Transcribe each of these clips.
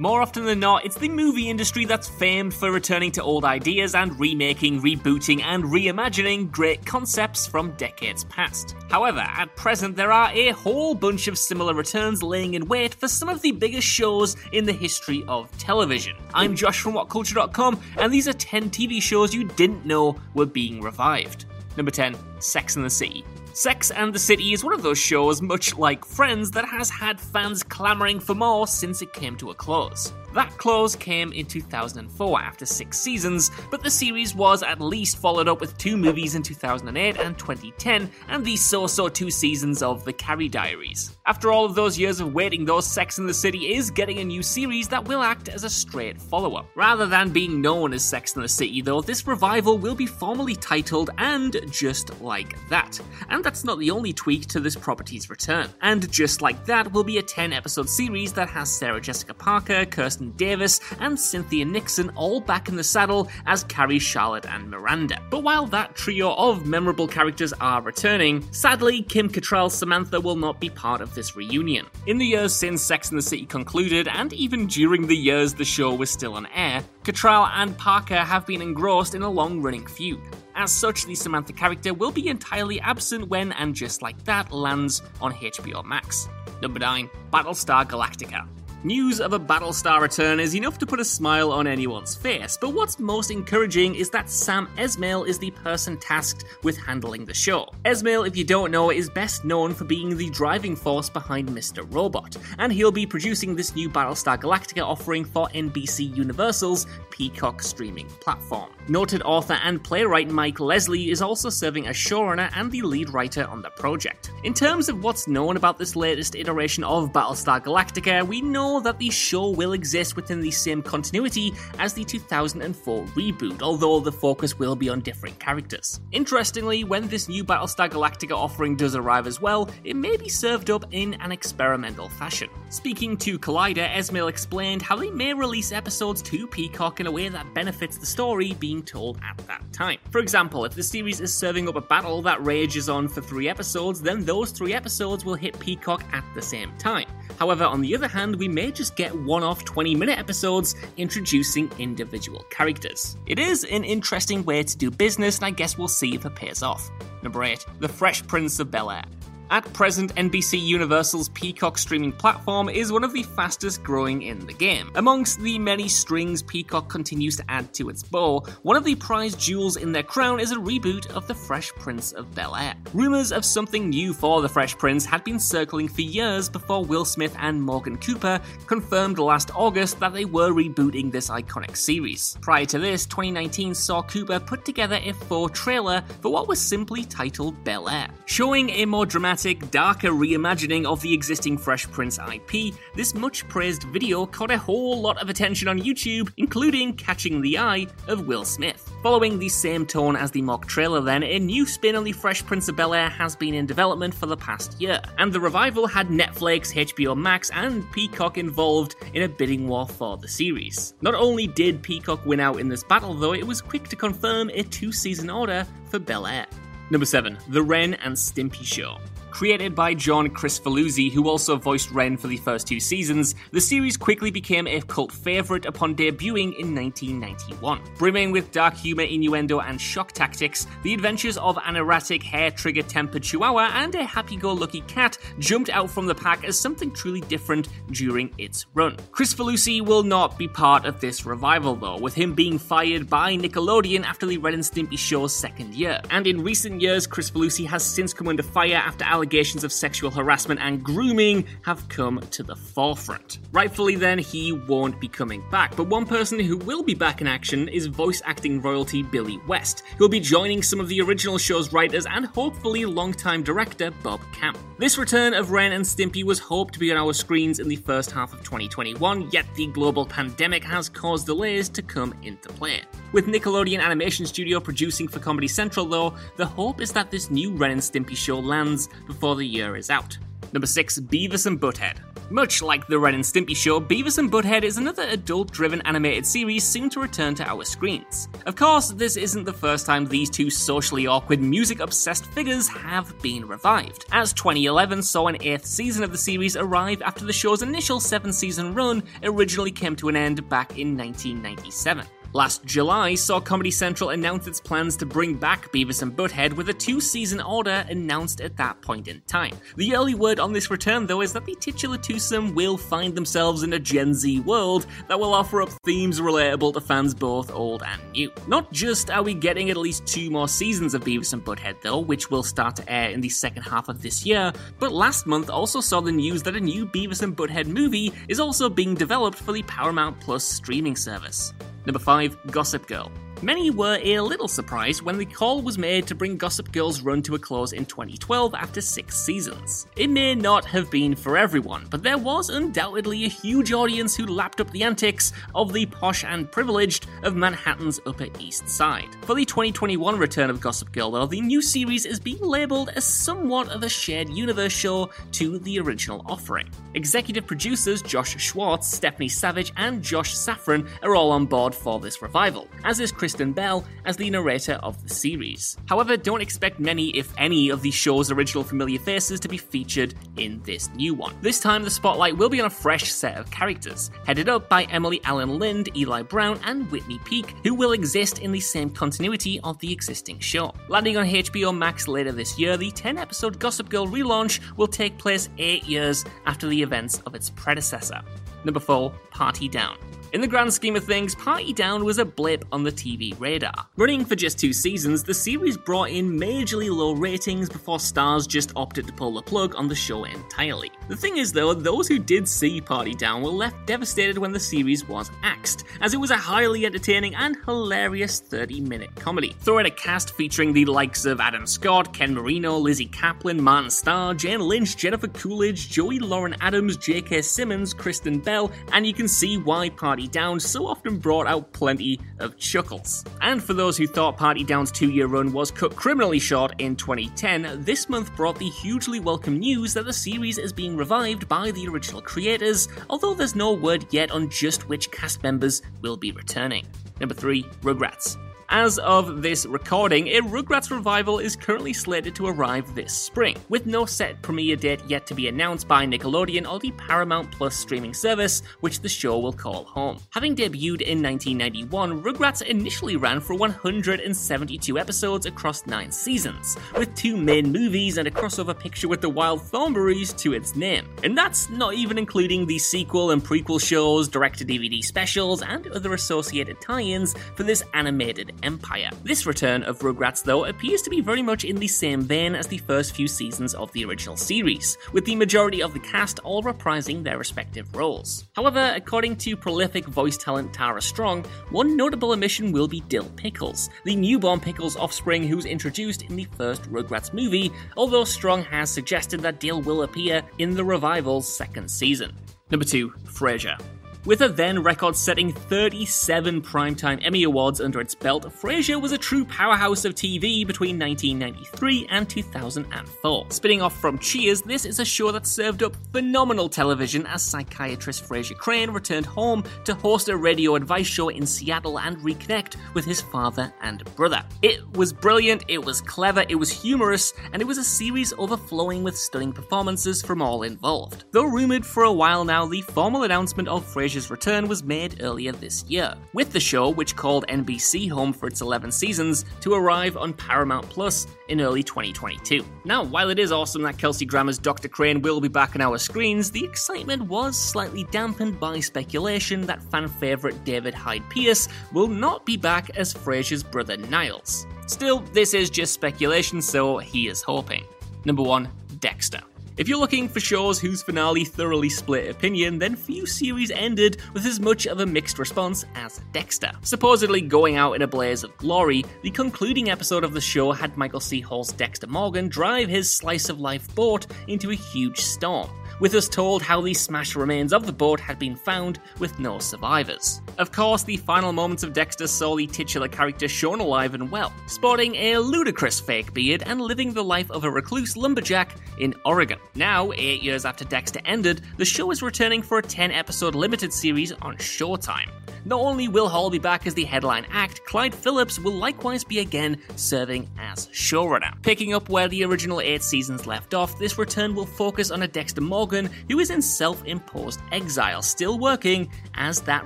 More often than not, it's the movie industry that's famed for returning to old ideas and remaking, rebooting, and reimagining great concepts from decades past. However, at present, there are a whole bunch of similar returns laying in wait for some of the biggest shows in the history of television. I'm Josh from WhatCulture.com, and these are 10 TV shows you didn't know were being revived. Number 10, Sex and the City. Sex and the City is one of those shows, much like Friends, that has had fans clamouring for more since it came to a close. That close came in 2004 after six seasons, but the series was at least followed up with two movies in 2008 and 2010, and the so so two seasons of The Carrie Diaries. After all of those years of waiting, though, Sex and the City is getting a new series that will act as a straight follow up. Rather than being known as Sex and the City, though, this revival will be formally titled And Just Like That. And that's not the only tweak to this property's return. And Just Like That will be a 10 episode series that has Sarah Jessica Parker, Kristin Davis, and Cynthia Nixon all back in the saddle as Carrie, Charlotte, and Miranda. But while that trio of memorable characters are returning, sadly, Kim Cattrall Samantha will not be part of this reunion. In the years since Sex and the City concluded, and even during the years the show was still on air, Cattrall and Parker have been engrossed in a long running feud. As such, the Samantha character will be entirely absent when And Just Like That lands on HBO Max. Number 9 Battlestar Galactica. News of a Battlestar return is enough to put a smile on anyone's face, but what's most encouraging is that Sam Esmail is the person tasked with handling the show. Esmail, if you don't know, is best known for being the driving force behind Mr. Robot, and he'll be producing this new Battlestar Galactica offering for NBC Universal's Peacock streaming platform. Noted author and playwright Mike Lesslie is also serving as showrunner and the lead writer on the project. In terms of what's known about this latest iteration of Battlestar Galactica, we know that the show will exist within the same continuity as the 2004 reboot, although the focus will be on different characters. Interestingly, when this new Battlestar Galactica offering does arrive as well, it may be served up in an experimental fashion. Speaking to Collider, Esmail explained how they may release episodes to Peacock in a way that benefits the story being told at that time. For example, if the series is serving up a battle that rages on for three episodes, then those three episodes will hit Peacock at the same time. However, on the other hand, we may just get one off 20 minute episodes introducing individual characters. It is an interesting way to do business, and I guess we'll see if it pays off. Number 8 The Fresh Prince of Bel Air. At present, NBC Universal's Peacock streaming platform is one of the fastest growing in the game. Amongst the many strings Peacock continues to add to its bow, one of the prized jewels in their crown is a reboot of The Fresh Prince of Bel Air. Rumours of something new for The Fresh Prince had been circling for years before Will Smith and Morgan Cooper confirmed last August that they were rebooting this iconic series. Prior to this, 2019 saw Cooper put together a four trailer for what was simply titled Bel Air, showing a more dramatic darker reimagining of the existing Fresh Prince IP, this much praised video caught a whole lot of attention on YouTube, including catching the eye of Will Smith. Following the same tone as the mock trailer, then, a new spin on the Fresh Prince of Bel Air has been in development for the past year, and the revival had Netflix, HBO Max, and Peacock involved in a bidding war for the series. Not only did Peacock win out in this battle, though, it was quick to confirm a two season order for Bel Air. Number 7 The Ren and Stimpy Show. Created by John Chris Kricfalusi, who also voiced Ren for the first two seasons, the series quickly became a cult favourite upon debuting in 1991. Brimming with dark humour, innuendo, and shock tactics, the adventures of an erratic, hair trigger tempered chihuahua and a happy go lucky cat jumped out from the pack as something truly different during its run. Chris Kricfalusi will not be part of this revival, though, with him being fired by Nickelodeon after the Ren and Stimpy show's second year. And in recent years, Chris Kricfalusi has since come under fire after allegations of sexual harassment and grooming have come to the forefront. Rightfully, then, he won't be coming back, but one person who will be back in action is voice acting royalty Billy West, who will be joining some of the original show's writers and hopefully longtime director Bob Camp. This return of Ren and Stimpy was hoped to be on our screens in the first half of 2021, yet the global pandemic has caused delays to come into play. With Nickelodeon Animation Studio producing for Comedy Central, though, the hope is that this new Ren and Stimpy show lands before the year is out. Number 6 Beavis and Butthead. Much like the Ren and Stimpy show, Beavis and Butthead is another adult driven animated series soon to return to our screens. Of course, this isn't the first time these two socially awkward, music obsessed figures have been revived, as 2011 saw an eighth season of the series arrive after the show's initial seven season run originally came to an end back in 1997. Last July saw Comedy Central announce its plans to bring back Beavis and Butthead with a two season order announced at that point in time. The early word on this return, though, is that the titular twosome will find themselves in a Gen Z world that will offer up themes relatable to fans both old and new. Not just are we getting at least two more seasons of Beavis and Butthead, though, which will start to air in the second half of this year, but last month also saw the news that a new Beavis and Butthead movie is also being developed for the Paramount Plus streaming service. Number 5 Gossip Girl. Many were a little surprised when the call was made to bring Gossip Girl's run to a close in 2012 after six seasons. It may not have been for everyone, but there was undoubtedly a huge audience who lapped up the antics of the posh and privileged of Manhattan's Upper East Side. For the 2021 return of Gossip Girl, though, the new series is being labelled as somewhat of a shared universe show to the original offering. Executive producers Josh Schwartz, Stephanie Savage, and Josh Safran are all on board for this revival, as is Chris Kristen Bell as the narrator of the series. However, don't expect many, if any, of the show's original familiar faces to be featured in this new one. This time, the spotlight will be on a fresh set of characters, headed up by Emily Alyn Lind, Eli Brown, and Whitney Peak, who will exist in the same continuity of the existing show. Landing on HBO Max later this year, the 10 episode Gossip Girl relaunch will take place eight years after the events of its predecessor. Number 4 Party Down. In the grand scheme of things, Party Down was a blip on the TV radar. Running for just two seasons, the series brought in majorly low ratings before Starz just opted to pull the plug on the show entirely. The thing is, though, those who did see Party Down were left devastated when the series was axed, as it was a highly entertaining and hilarious 30 minute comedy. Throw in a cast featuring the likes of Adam Scott, Ken Marino, Lizzy Caplan, Martin Starr, Jane Lynch, Jennifer Coolidge, Joey Lauren Adams, J.K. Simmons, Kristen Bell, and you can see why Party Party Down so often brought out plenty of chuckles. And for those who thought Party Down's two year run was cut criminally short in 2010, this month brought the hugely welcome news that the series is being revived by the original creators, although there's no word yet on just which cast members will be returning. Number 3 Rugrats. As of this recording, a Rugrats revival is currently slated to arrive this spring, with no set premiere date yet to be announced by Nickelodeon or the Paramount Plus streaming service, which the show will call home. Having debuted in 1991, Rugrats initially ran for 172 episodes across nine seasons, with two main movies and a crossover picture with the Wild Thornberrys to its name. And that's not even including the sequel and prequel shows, direct to DVD specials, and other associated tie ins for this animated empire. This return of Rugrats, though, appears to be very much in the same vein as the first few seasons of the original series, with the majority of the cast all reprising their respective roles. However, according to prolific voice talent Tara Strong, one notable omission will be Dill Pickles, the newborn Pickles offspring who's introduced in the first Rugrats movie, although Strong has suggested that Dill will appear in the revival's second season. Number 2, Frasier. With a then record setting 37 primetime Emmy Awards under its belt, Frasier was a true powerhouse of TV between 1993 and 2004. Spinning off from Cheers, this is a show that served up phenomenal television as psychiatrist Frasier Crane returned home to host a radio advice show in Seattle and reconnect with his father and brother. It was brilliant, it was clever, it was humorous, and it was a series overflowing with stunning performances from all involved. Though rumoured for a while now, the formal announcement of Frasier's return was made earlier this year, with the show, which called NBC home for its 11 seasons, to arrive on Paramount Plus in early 2022. Now, while it is awesome that Kelsey Grammer's Dr. Crane will be back on our screens, the excitement was slightly dampened by speculation that fan favourite David Hyde Pierce will not be back as Frasier's brother Niles. Still, this is just speculation, so he is hoping. Number 1 Dexter. If you're looking for shows whose finale thoroughly split opinion, then few series ended with as much of a mixed response as Dexter. Supposedly going out in a blaze of glory, the concluding episode of the show had Michael C. Hall's Dexter Morgan drive his slice of life boat into a huge storm with us told how the smashed remains of the boat had been found with no survivors. Of course, the final moments of Dexter saw the titular character shown alive and well, sporting a ludicrous fake beard and living the life of a recluse lumberjack in Oregon. Now, eight years after Dexter ended, the show is returning for a 10 episode limited series on Showtime. Not only will Hall be back as the headline act, Clyde Phillips will likewise be again serving as showrunner. Picking up where the original eight seasons left off, this return will focus on a Dexter Morgan who is in self imposed exile, still working as that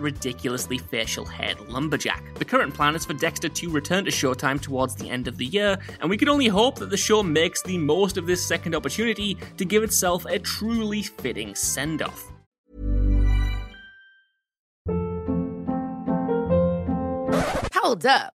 ridiculously facial haired lumberjack. The current plan is for Dexter to return to Showtime towards the end of the year, and we can only hope that the show makes the most of this second opportunity to give itself a truly fitting send off. Hold up.